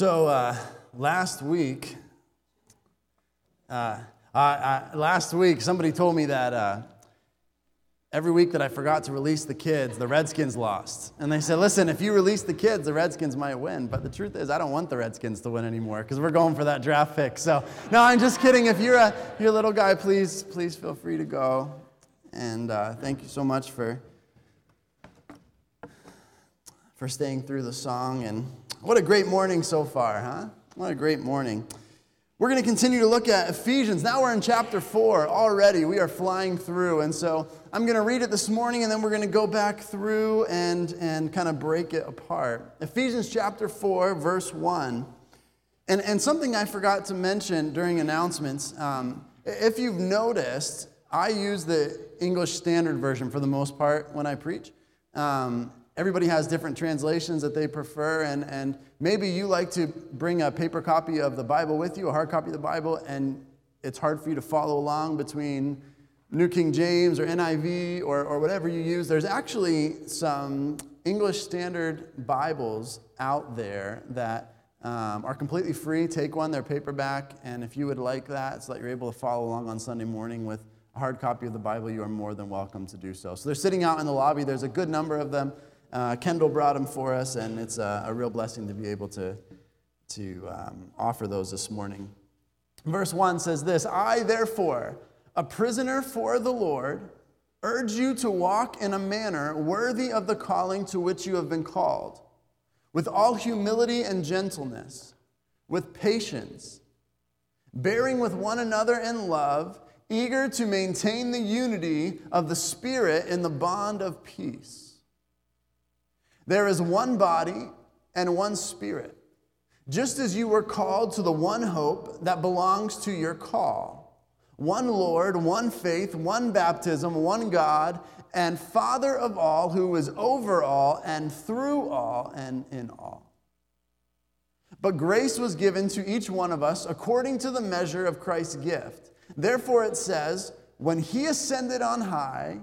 So uh, last week, uh, last week somebody told me that uh, every week that I forgot to release the kids, the Redskins lost. And they said, "Listen, if you release the kids, the Redskins might win." But the truth is, I don't want the Redskins to win anymore because we're going for that draft pick. So no, I'm just kidding. If you're a you're a little guy, please please feel free to go. And uh, thank you so much for for staying through the song and what a great morning so far, huh? What a great morning. We're going to continue to look at Ephesians. Now we're in chapter 4 already. We are flying through. And so I'm going to read it this morning and then we're going to go back through and, and kind of break it apart. Ephesians chapter 4, verse 1. And, and something I forgot to mention during announcements um, if you've noticed, I use the English Standard Version for the most part when I preach. Um, everybody has different translations that they prefer, and, and maybe you like to bring a paper copy of the Bible with you, a hard copy of the Bible, and it's hard for you to follow along between New King James or NIV or, or whatever you use. There's actually some English Standard Bibles out there that um, are completely free. Take one, they're paperback, and if you would like that so that you're able to follow along on Sunday morning with a hard copy of the Bible, you are more than welcome to do so. So they're sitting out in the lobby. There's a good number of them. Uh, Kendall brought them for us, and it's a, a, real blessing to be able to, to um, offer those this morning. Verse 1 says this I, therefore, a prisoner for the Lord, urge you to walk in a manner worthy of the calling to which you have been called, with all humility and gentleness, with patience, bearing with one another in love, eager to maintain the unity of the Spirit in the bond of peace. There is one body and one spirit, just as you were called to the one hope that belongs to your call. One Lord, one faith, one baptism, one God, and Father of all, who is over all and through all and in all. But grace was given to each one of us according to the measure of Christ's gift. Therefore, it says, When he ascended on high,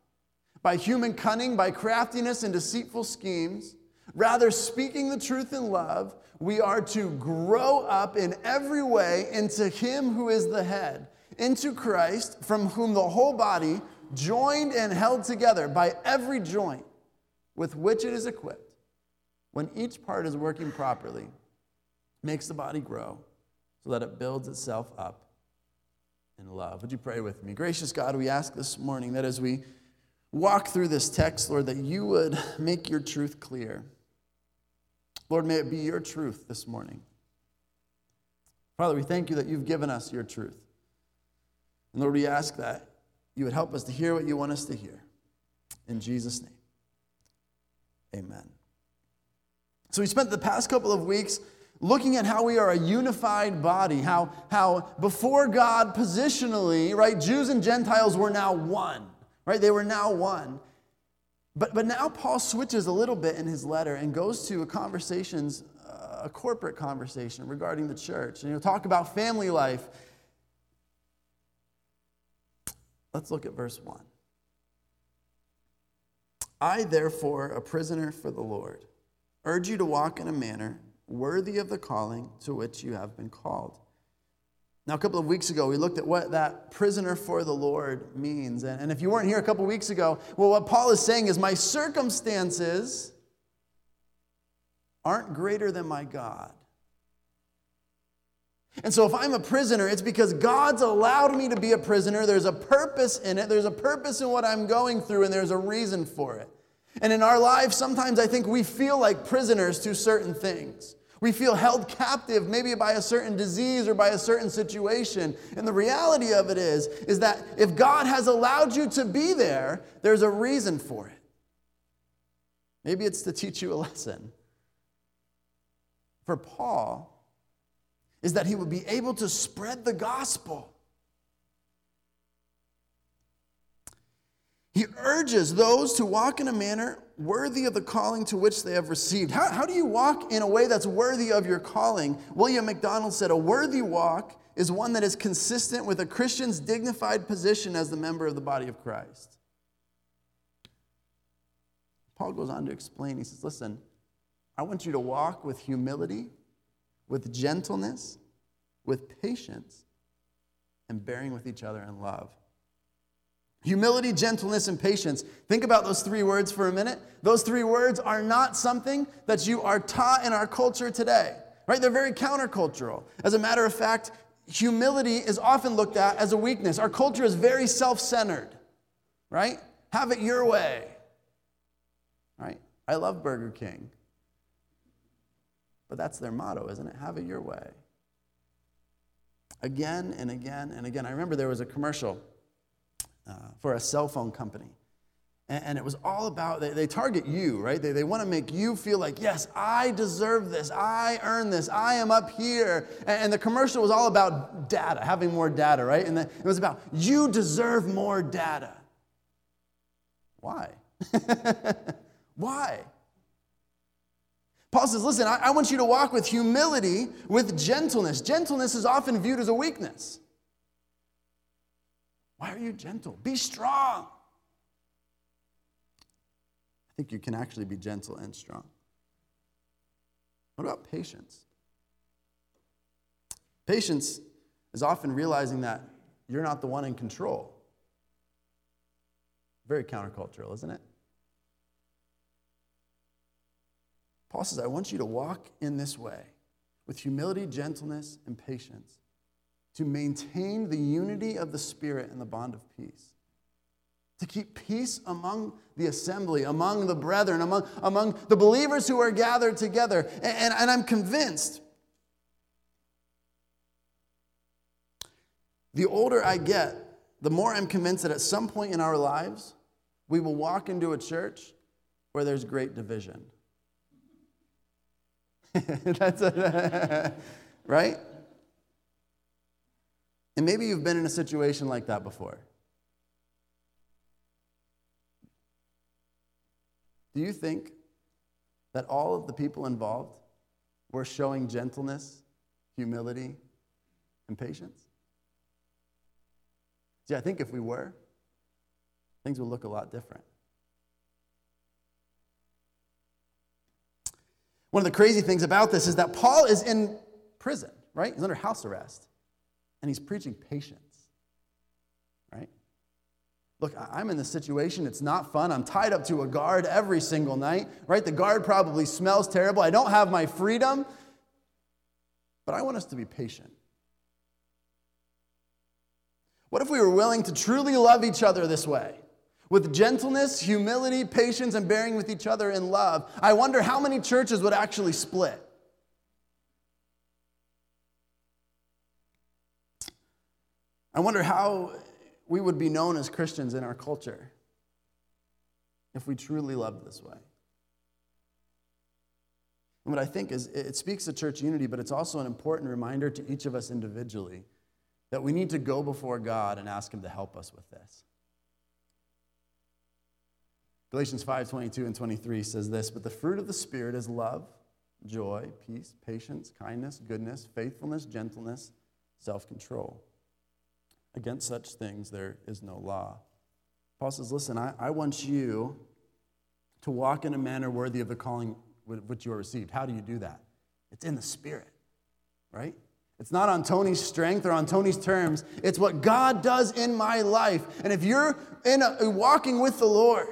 by human cunning, by craftiness and deceitful schemes. Rather, speaking the truth in love, we are to grow up in every way into Him who is the head, into Christ, from whom the whole body, joined and held together by every joint with which it is equipped, when each part is working properly, makes the body grow so that it builds itself up in love. Would you pray with me? Gracious God, we ask this morning that as we walk through this text, Lord, that you would make your truth clear. Lord, may it be your truth this morning. Father, we thank you that you've given us your truth. And Lord, we ask that you would help us to hear what you want us to hear. In Jesus' name, amen. So we spent the past couple of weeks looking at how we are a unified body, how, how before God positionally, right, Jews and Gentiles were now one right? They were now one. But, but now Paul switches a little bit in his letter and goes to a conversations, uh, a corporate conversation regarding the church. And he'll talk about family life. Let's look at verse 1. I, therefore, a prisoner for the Lord, urge you to walk in a manner worthy of the calling to which you have been called now, a couple of weeks ago, we looked at what that prisoner for the Lord means. And if you weren't here a couple of weeks ago, well, what Paul is saying is, my circumstances aren't greater than my God. And so, if I'm a prisoner, it's because God's allowed me to be a prisoner. There's a purpose in it, there's a purpose in what I'm going through, and there's a reason for it. And in our lives, sometimes I think we feel like prisoners to certain things. We feel held captive maybe by a certain disease or by a certain situation. And the reality of it is is that if God has allowed you to be there, there's a reason for it. Maybe it's to teach you a lesson. For Paul, is that he would be able to spread the gospel. He urges those to walk in a manner worthy of the calling to which they have received. How, how do you walk in a way that's worthy of your calling? William MacDonald said, A worthy walk is one that is consistent with a Christian's dignified position as the member of the body of Christ. Paul goes on to explain, he says, Listen, I want you to walk with humility, with gentleness, with patience, and bearing with each other in love. Humility, gentleness, and patience. Think about those three words for a minute. Those three words are not something that you are taught in our culture today, right? They're very countercultural. As a matter of fact, humility is often looked at as a weakness. Our culture is very self centered, right? Have it your way, right? I love Burger King, but that's their motto, isn't it? Have it your way. Again and again and again. I remember there was a commercial uh, for a cell phone company. And, and it was all about, they, they target you, right? They, they want to make you feel like, yes, I deserve this. I earn this. I am up here. And, and the commercial was all about data, having more data, right? And the, it was about, you deserve more data. Why? Why? Paul says, listen, I, I, want you to walk with humility, with gentleness. Gentleness is often viewed as a weakness. Why are you gentle? Be strong. I think you can actually be gentle and strong. What about patience? Patience is often realizing that you're not the one in control. Very countercultural, isn't it? Paul says, I want you to walk in this way with humility, gentleness, and patience to maintain the unity of the Spirit and the bond of peace. To keep peace among the assembly, among the brethren, among, among the believers who are gathered together. And, and, and I'm convinced the older I get, the more I'm convinced that at some point in our lives, we will walk into a church where there's great division. That's a, right? And maybe you've been in a situation like that before. Do you think that all of the people involved were showing gentleness, humility, and patience? See, I think if we were, things would look a lot different. One of the crazy things about this is that Paul is in prison, right? He's under house arrest and he's preaching patience, right? Look, I'm in this situation. It's not fun. I'm tied up to a guard every single night, right? The guard probably smells terrible. I don't have my freedom, but I want us to be patient. What if we were willing to truly love each other this way? With gentleness, humility, patience, and bearing with each other in love, I wonder how many churches would actually split. I wonder how we would be known as Christians in our culture if we truly loved this way. And what I think is it speaks to church unity, but it's also an important reminder to each of us individually that we need to go before God and ask Him to help us with this. Galatians 5 22 and 23 says this, but the fruit of the Spirit is love, joy, peace, patience, kindness, goodness, faithfulness, gentleness, self control. Against such things there is no law. Paul says, Listen, I, I want you to walk in a manner worthy of the calling which you are received. How do you do that? It's in the Spirit, right? It's not on Tony's strength or on Tony's terms. It's what God does in my life. And if you're in a, walking with the Lord,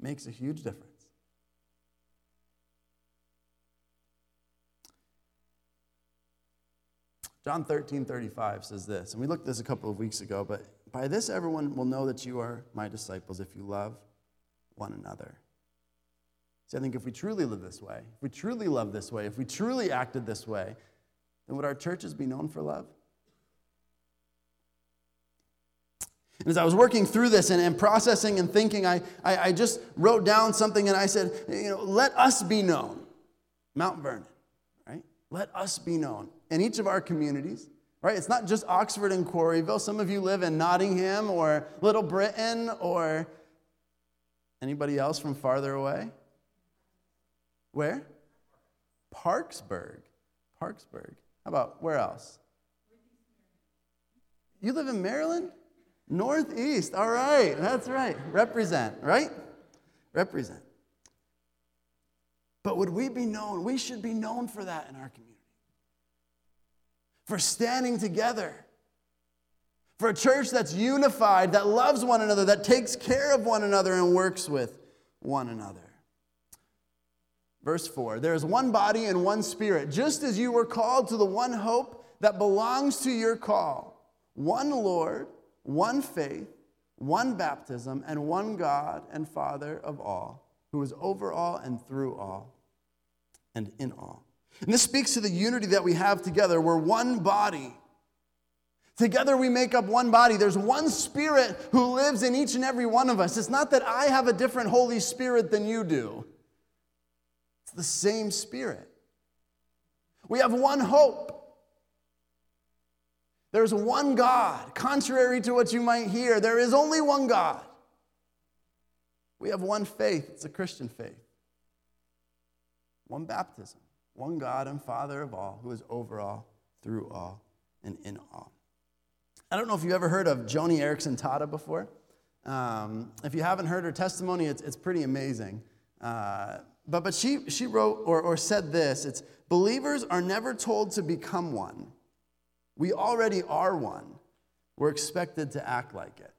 makes a huge difference. John 13, 35 says this, and we looked at this a couple of weeks ago, but by this everyone will know that you are my disciples if you love one another. See, I think if we truly live this way, if we truly love this way, if we truly acted this way, then would our churches be known for love? And as I was working through this and, and processing and thinking, I, I, I, just wrote down something and I said, you know, let us be known. Mount Vernon, right? Let us be known in each of our communities, right? It's not just Oxford and Quarryville. Some of you live in Nottingham or Little Britain or anybody else from farther away? Where? Parkesburg. Parkesburg. How about where else? You live in Maryland? Northeast. All right. That's right. Represent, right? Represent. But would we be known? We should be known for that in our community. For standing together. For a church that's unified, that loves one another, that takes care of one another and works with one another. Verse 4 There is one body and one spirit, just as you were called to the one hope that belongs to your call, one Lord one faith, one baptism, and one God and Father of all, who is over all and through all and in all. And this speaks to the unity that we have together. We're one body. Together we make up one body. There's one spirit who lives in each and every one of us. It's not that I have a different Holy Spirit than you do, it's the same spirit. We have one hope. There's one God. Contrary to what you might hear, there is only one God. We have one faith, it's a Christian faith. One baptism, one God and Father of all, who is over all, through all, and in all. I don't know if you ever heard of Joni Eareckson Tada before. Um, if you haven't heard her testimony, it's, it's pretty amazing. Uh, but but she, she wrote or, or said this it's believers are never told to become one we already are one. We're expected to act like it.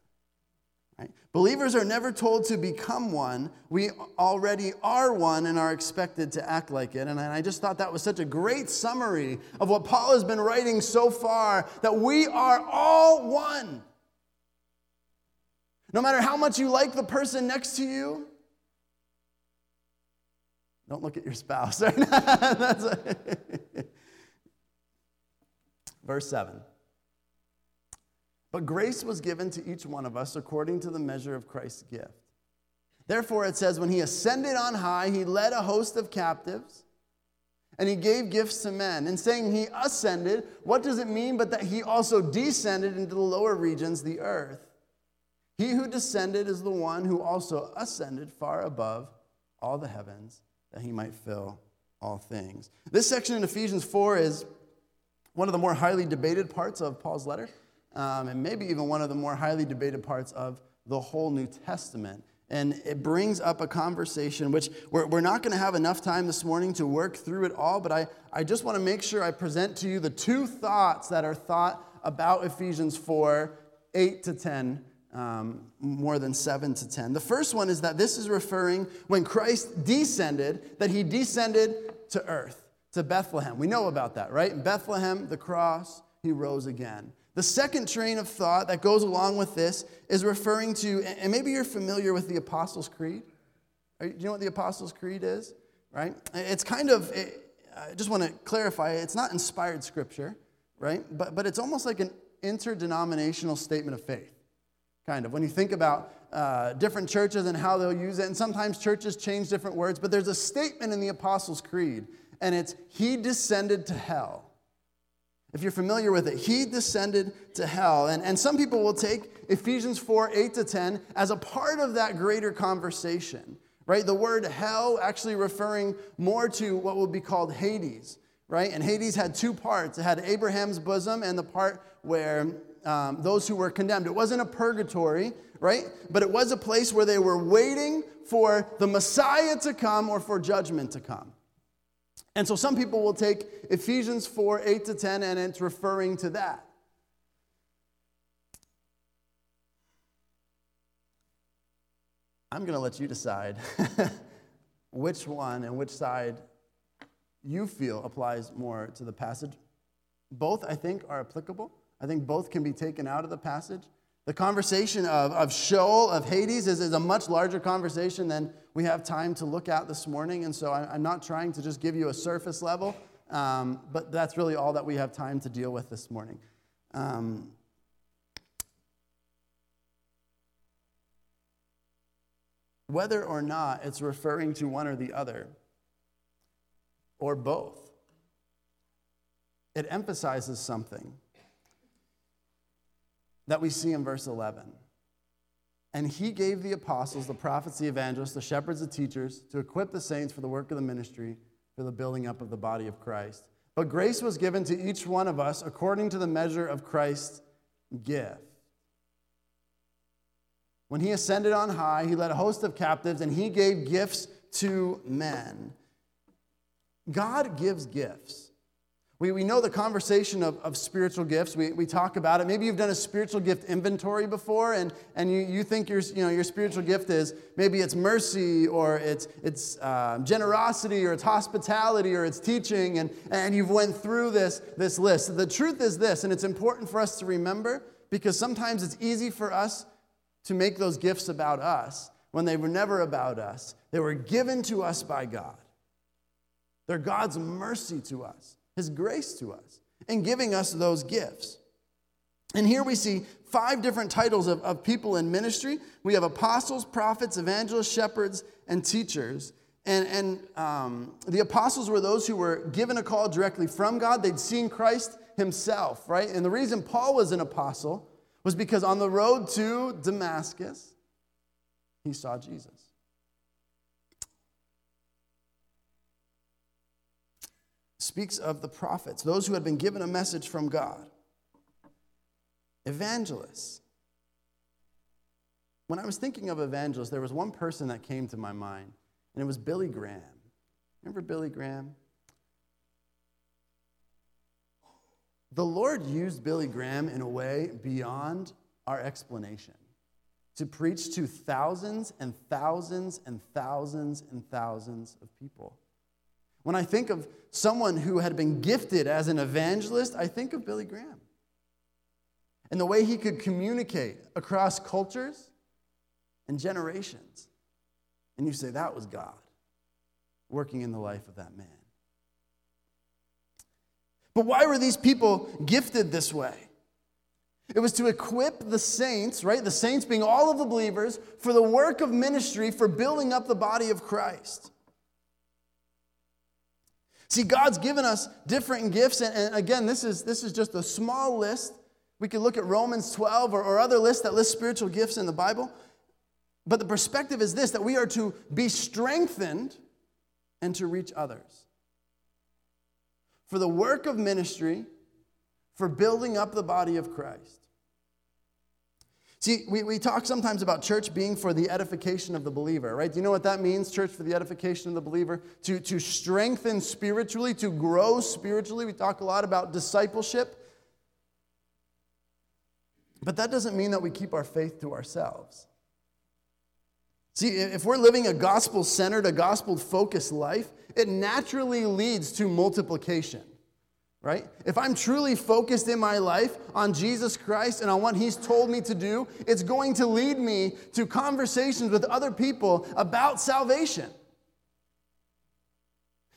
Right? Believers are never told to become one. We already are one and are expected to act like it. And I just thought that was such a great summary of what Paul has been writing so far that we are all one. No matter how much you like the person next to you, don't look at your spouse. Verse 7. But grace was given to each one of us according to the measure of Christ's gift. Therefore, it says, when he ascended on high, he led a host of captives and he gave gifts to men. And saying he ascended, what does it mean but that he also descended into the lower regions, the earth? He who descended is the one who also ascended far above all the heavens that he might fill all things. This section in Ephesians 4 is one of the more highly debated parts of Paul's letter, um, and maybe even one of the more highly debated parts of the whole New Testament. And it brings up a conversation which we're, we're not going to have enough time this morning to work through it all, but I, I just want to make sure I present to you the two thoughts that are thought about Ephesians 4 8 to 10, um, more than 7 to 10. The first one is that this is referring when Christ descended, that he descended to earth to Bethlehem. We know about that, right? In Bethlehem, the cross, he rose again. The second train of thought that goes along with this is referring to, and maybe you're familiar with the Apostles' Creed. Do you know what the Apostles' Creed is? Right? It's kind of, I just want to clarify, it's not inspired scripture, right? But, but it's almost like an interdenominational statement of faith, kind of. When you think about uh, different churches and how they'll use it, and sometimes churches change different words, but there's a statement in the Apostles' Creed and it's He descended to hell. If you're familiar with it, He descended to hell. And, and some people will take Ephesians 4 8 to 10 as a part of that greater conversation, right? The word hell actually referring more to what would be called Hades, right? And Hades had two parts it had Abraham's bosom and the part where um, those who were condemned. It wasn't a purgatory, right? But it was a place where they were waiting for the Messiah to come or for judgment to come. And so some people will take Ephesians 4 8 to 10, and it's referring to that. I'm going to let you decide which one and which side you feel applies more to the passage. both, I think, are applicable. I think both can be taken out of the passage. The conversation of, of Sheol, of Hades, is, is a much larger conversation than we have time to look at this morning. And so I, am not trying to just give you a surface level, um, but that's really all that we have time to deal with this morning. Um, whether or not it's referring to one or the other, or both, it emphasizes something that we see in verse 11. And he gave the apostles, the prophets, the evangelists, the shepherds, the teachers to equip the saints for the work of the ministry, for the building up of the body of Christ. But grace was given to each one of us according to the measure of Christ's gift. When he ascended on high, he led a host of captives and he gave gifts to men. God gives gifts. We, we know the conversation of, of spiritual gifts. We, we talk about it. Maybe you've done a spiritual gift inventory before, and, and you, you think your, you know, your spiritual gift is maybe it's mercy, or it's, it's uh, generosity, or it's hospitality, or it's teaching, and, and you've went through this, this list. The truth is this, and it's important for us to remember, because sometimes it's easy for us to make those gifts about us when they were never about us. They were given to us by God. They're God's mercy to us. His grace to us and giving us those gifts. And here we see five different titles of, of people in ministry. We have apostles, prophets, evangelists, shepherds, and teachers. And, and um, the apostles were those who were given a call directly from God. They'd seen Christ himself, right? And the reason Paul was an apostle was because on the road to Damascus, he saw Jesus. Speaks of the prophets, those who had been given a message from God. Evangelists. When I was thinking of evangelists, there was one person that came to my mind, and it was Billy Graham. Remember Billy Graham? The Lord used Billy Graham in a way beyond our explanation to preach to thousands and thousands and thousands and thousands of people. When I think of someone who had been gifted as an evangelist, I think of Billy Graham and the way he could communicate across cultures and generations. And you say, that was God working in the life of that man. But why were these people gifted this way? It was to equip the saints, right? The saints being all of the believers, for the work of ministry, for building up the body of Christ. See, God's given us different gifts, and, and again, this is, this is just a small list. We could look at Romans 12 or, or other lists that list spiritual gifts in the Bible. But the perspective is this that we are to be strengthened and to reach others. For the work of ministry, for building up the body of Christ. See, we, we talk sometimes about church being for the edification of the believer, right? Do you know what that means, church for the edification of the believer? To, to strengthen spiritually, to grow spiritually. We talk a lot about discipleship. But that doesn't mean that we keep our faith to ourselves. See, if we're living a gospel centered, a gospel focused life, it naturally leads to multiplication right? If I'm truly focused in my life on Jesus Christ and on what He's told me to do, it's going to lead me to conversations with other people about salvation.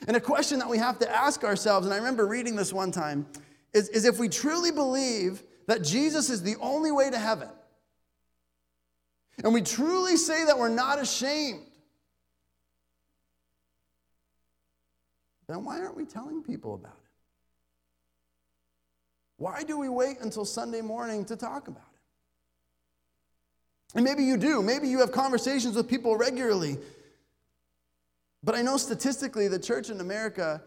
And a question that we have to ask ourselves, and I remember reading this one time, is, is if we truly believe that Jesus is the only way to heaven, and we truly say that we're not ashamed, then why aren't we telling people about it? Why do we wait until Sunday morning to talk about it? And maybe you do. Maybe you have conversations with people regularly. But I know statistically, the church in America,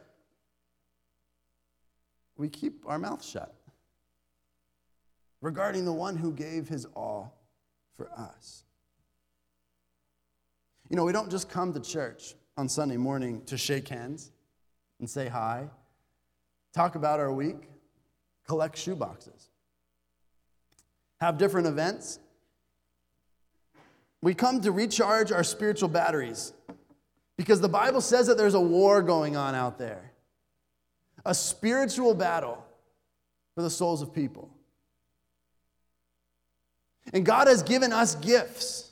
we keep our mouth shut regarding the one who gave his all for us. You know, we don't just come to church on Sunday morning to shake hands and say hi, talk about our week, collect shoe boxes, have different events. We come to recharge our spiritual batteries because the Bible says that there's a war going on out there, a spiritual battle for the souls of people. And God has given us gifts.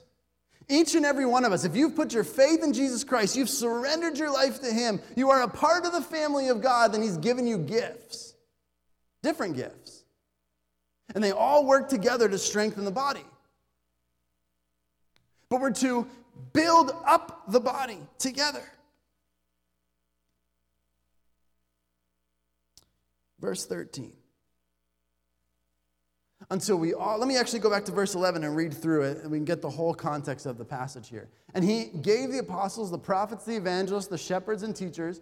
Each and every one of us, if you've put your faith in Jesus Christ, you've surrendered your life to Him, you are a part of the family of God, then He's given you gifts, different gifts. And they all work together to strengthen the body. But we're to build up the body together. Verse 13 until we all, let me actually go back to verse 11 and read through it, and we can get the whole context of the passage here. And he gave the apostles, the prophets, the evangelists, the shepherds, and teachers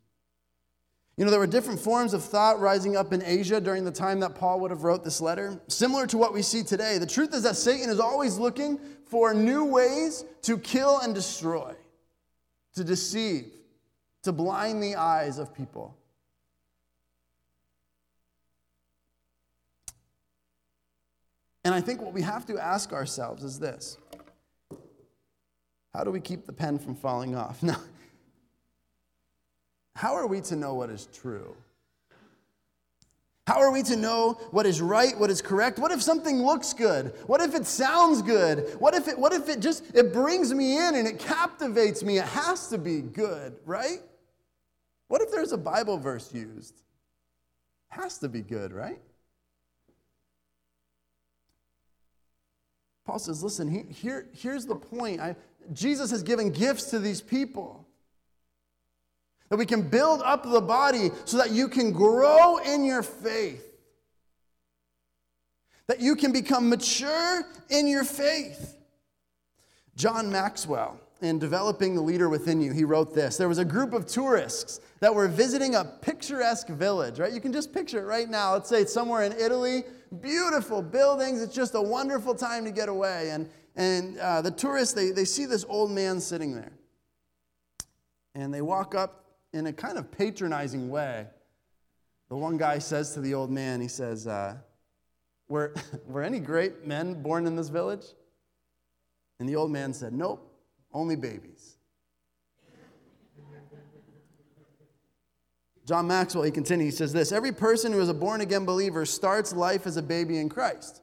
You know, there were different forms of thought rising up in Asia during the time that Paul would have wrote this letter, similar to what we see today. The truth is that Satan is always looking for new ways to kill and destroy, to deceive, to blind the eyes of people. And I think what we have to ask ourselves is this How do we keep the pen from falling off? Now, how are we to know what is true? How are we to know what is right, what is correct? What if something looks good? What if it sounds good? What if it, what if it just it brings me in and it captivates me? It has to be good, right? What if there's a Bible verse used? It has to be good, right? Paul says, listen, he, here, here's the point. I, Jesus has given gifts to these people. That we can build up the body so that you can grow in your faith. That you can become mature in your faith. John Maxwell, in Developing the Leader Within You, he wrote this. There was a group of tourists that were visiting a picturesque village, right? You can just picture it right now. Let's say it's somewhere in Italy beautiful buildings. It's just a wonderful time to get away. And, and uh, the tourists, they, they see this old man sitting there. And they walk up in a kind of patronizing way. The one guy says to the old man, he says, uh, were, were any great men born in this village? And the old man said, Nope, only babies. John Maxwell, he continues, he says this Every person who is a born again believer starts life as a baby in Christ.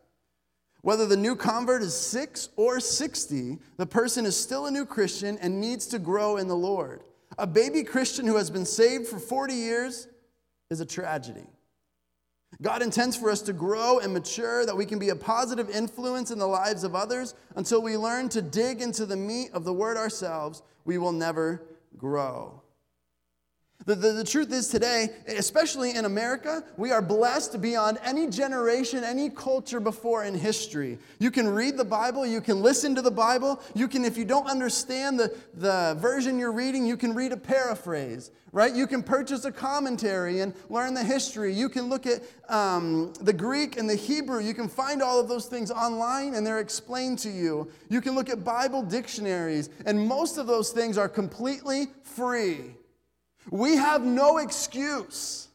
Whether the new convert is six or 60, the person is still a new Christian and needs to grow in the Lord. A baby Christian who has been saved for 40 years is a tragedy. God intends for us to grow and mature, that we can be a positive influence in the lives of others. Until we learn to dig into the meat of the word ourselves, we will never grow. The, the, the, truth is today, especially in America, we are blessed beyond any generation, any culture before in history. You can read the Bible, you can listen to the Bible, you can, if you don't understand the, the version you're reading, you can read a paraphrase, right? You can purchase a commentary and learn the history. You can look at um, the Greek and the Hebrew. You can find all of those things online and they're explained to you. You can look at Bible dictionaries, and most of those things are completely free. We have no excuse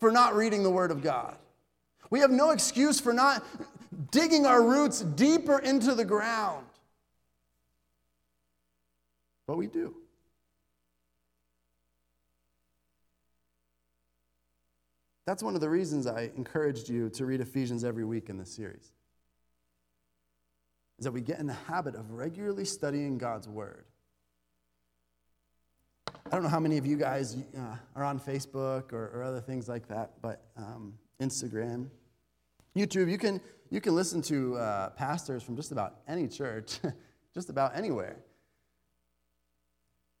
for not reading the Word of God. We have no excuse for not digging our roots deeper into the ground. But we do. That's one of the reasons I encouraged you to read Ephesians every week in this series. Is that we get in the habit of regularly studying God's Word. I don't know how many of you guys uh, are on Facebook or, or, other things like that, but um, Instagram, YouTube, you can, you can listen to uh, pastors from just about any church, just about anywhere.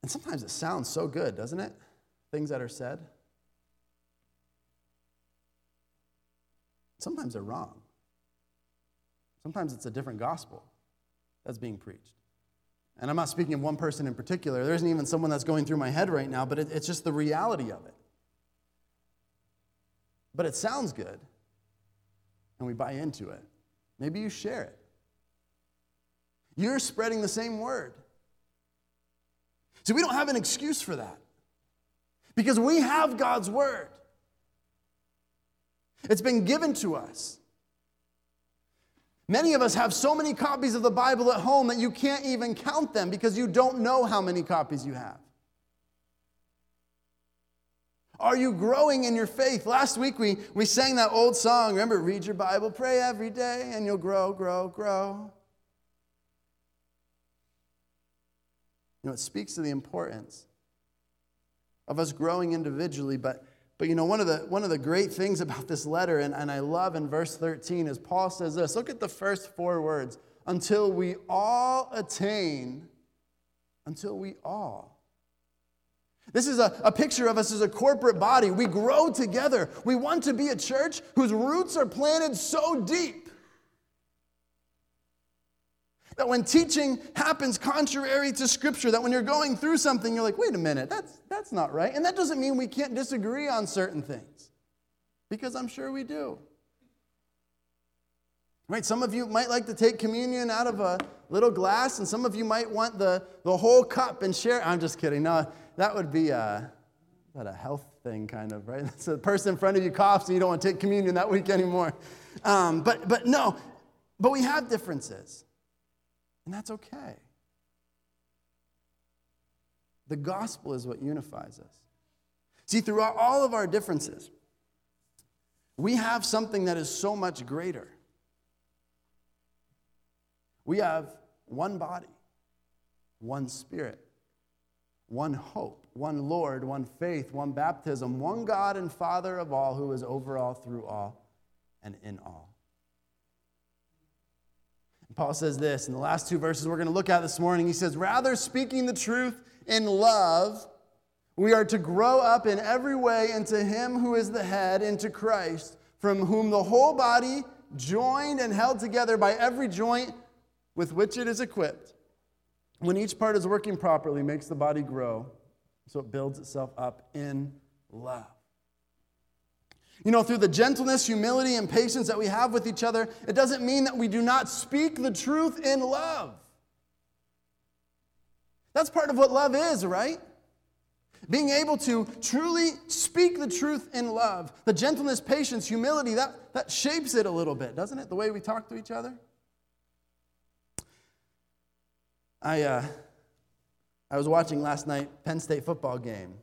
And sometimes it sounds so good, doesn't it? Things that are said. Sometimes they're wrong. Sometimes it's a different gospel that's being preached. And I'm not speaking of one person in particular. There isn't even someone that's going through my head right now, but it, it's just the reality of it. But it sounds good, and we buy into it. Maybe you share it. You're spreading the same word. See, we don't have an excuse for that because we have God's word. It's been given to us. Many of us have so many copies of the Bible at home that you can't even count them because you don't know how many copies you have. Are you growing in your faith? Last week we, we sang that old song. Remember, read your Bible, pray every day, and you'll grow, grow, grow. You know, it speaks to the importance of us growing individually, but but you know, one of the, one of the great things about this letter, and, and I love in verse 13, is Paul says this look at the first four words until we all attain, until we all. This is a, a picture of us as a corporate body. We grow together. We want to be a church whose roots are planted so deep that when teaching happens contrary to Scripture, that when you're going through something, you're like, wait a minute, that's, that's not right. And that doesn't mean we can't disagree on certain things, because I'm sure we do. Right? Some of you might like to take communion out of a little glass, and some of you might want the, the whole cup and share. I'm just kidding. No, that would be a, that a health thing, kind of, right? So the person in front of you coughs, and you don't want to take communion that week anymore. Um, but, but no, but we have differences. And that's okay. The gospel is what unifies us. See, throughout all of our differences, we have something that is so much greater. We have one body, one spirit, one hope, one Lord, one faith, one baptism, one God and Father of all, who is over all, through all, and in all. Paul says this in the last two verses we're going to look at this morning. He says, Rather, speaking the truth in love, we are to grow up in every way into Him who is the head, into Christ, from whom the whole body, joined and held together by every joint with which it is equipped, when each part is working properly, makes the body grow so it builds itself up in love. You know, through the gentleness, humility, and patience that we have with each other, it doesn't mean that we do not speak the truth in love. That's part of what love is, right? Being able to truly speak the truth in love. The gentleness, patience, humility, that, that shapes it a little bit, doesn't it? The way we talk to each other. I, uh, I was watching last night Penn State football game,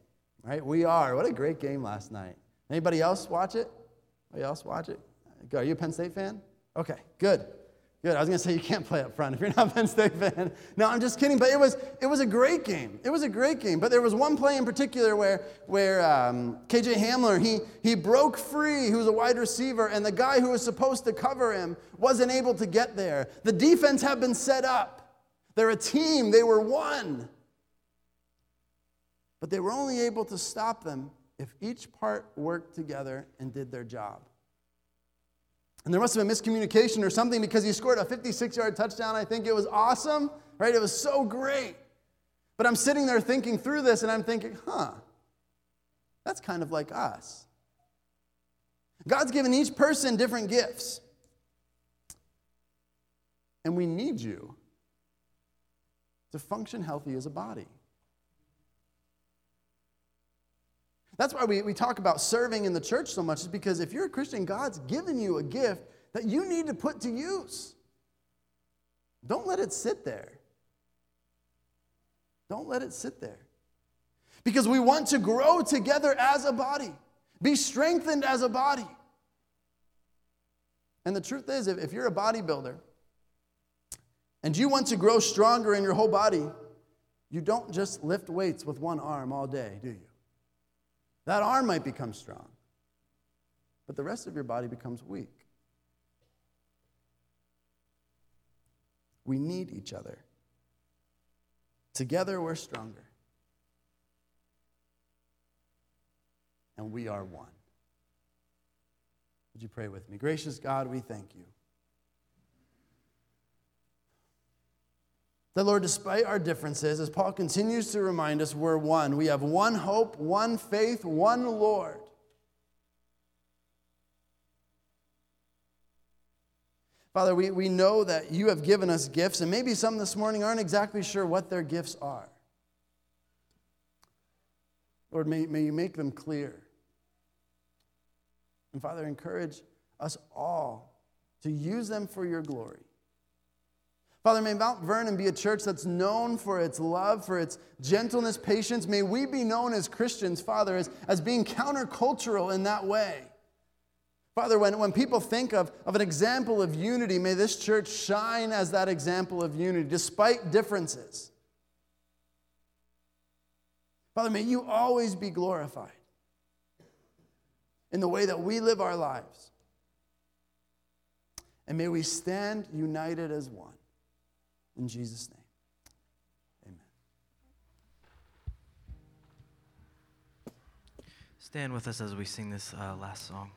right? We are. What a great game last night. Anybody else watch it? Anybody else watch it? Are you a Penn State fan? Okay, good. Good. I was going to say you can't play up front if you're not a Penn State fan. No, I'm just kidding. But it was, it was a great game. It was a great game. But there was one play in particular where, where um, KJ Hamler, he, he broke free, He was a wide receiver, and the guy who was supposed to cover him wasn't able to get there. The defense had been set up. They're a team. They were one. But they were only able to stop them if each part worked together and did their job. And there must have been miscommunication or something because he scored a 56 yard touchdown. I think it was awesome, right? It was so great. But I'm sitting there thinking through this and I'm thinking, huh, that's kind of like us. God's given each person different gifts. And we need you to function healthy as a body. That's why we, we talk about serving in the church so much, is because if you're a Christian, God's given you a gift that you need to put to use. Don't let it sit there. Don't let it sit there. Because we want to grow together as a body, be strengthened as a body. And the truth is, if, if you're a bodybuilder and you want to grow stronger in your whole body, you don't just lift weights with one arm all day, do you? That arm might become strong, but the rest of your body becomes weak. We need each other. Together, we're stronger. And we are one. Would you pray with me? Gracious God, we thank you. That, Lord, despite our differences, as Paul continues to remind us, we're one. We have one hope, one faith, one Lord. Father, we, we know that you have given us gifts, and maybe some this morning aren't exactly sure what their gifts are. Lord, may, may you make them clear. And Father, encourage us all to use them for your glory. Father, may Mount Vernon be a church that's known for its love, for its gentleness, patience. May we be known as Christians, Father, as, as being countercultural in that way. Father, when, when people think of, of an example of unity, may this church shine as that example of unity, despite differences. Father, may you always be glorified in the way that we live our lives. And may we stand united as one. In Jesus' name, amen. Stand with us as we sing this uh, last song.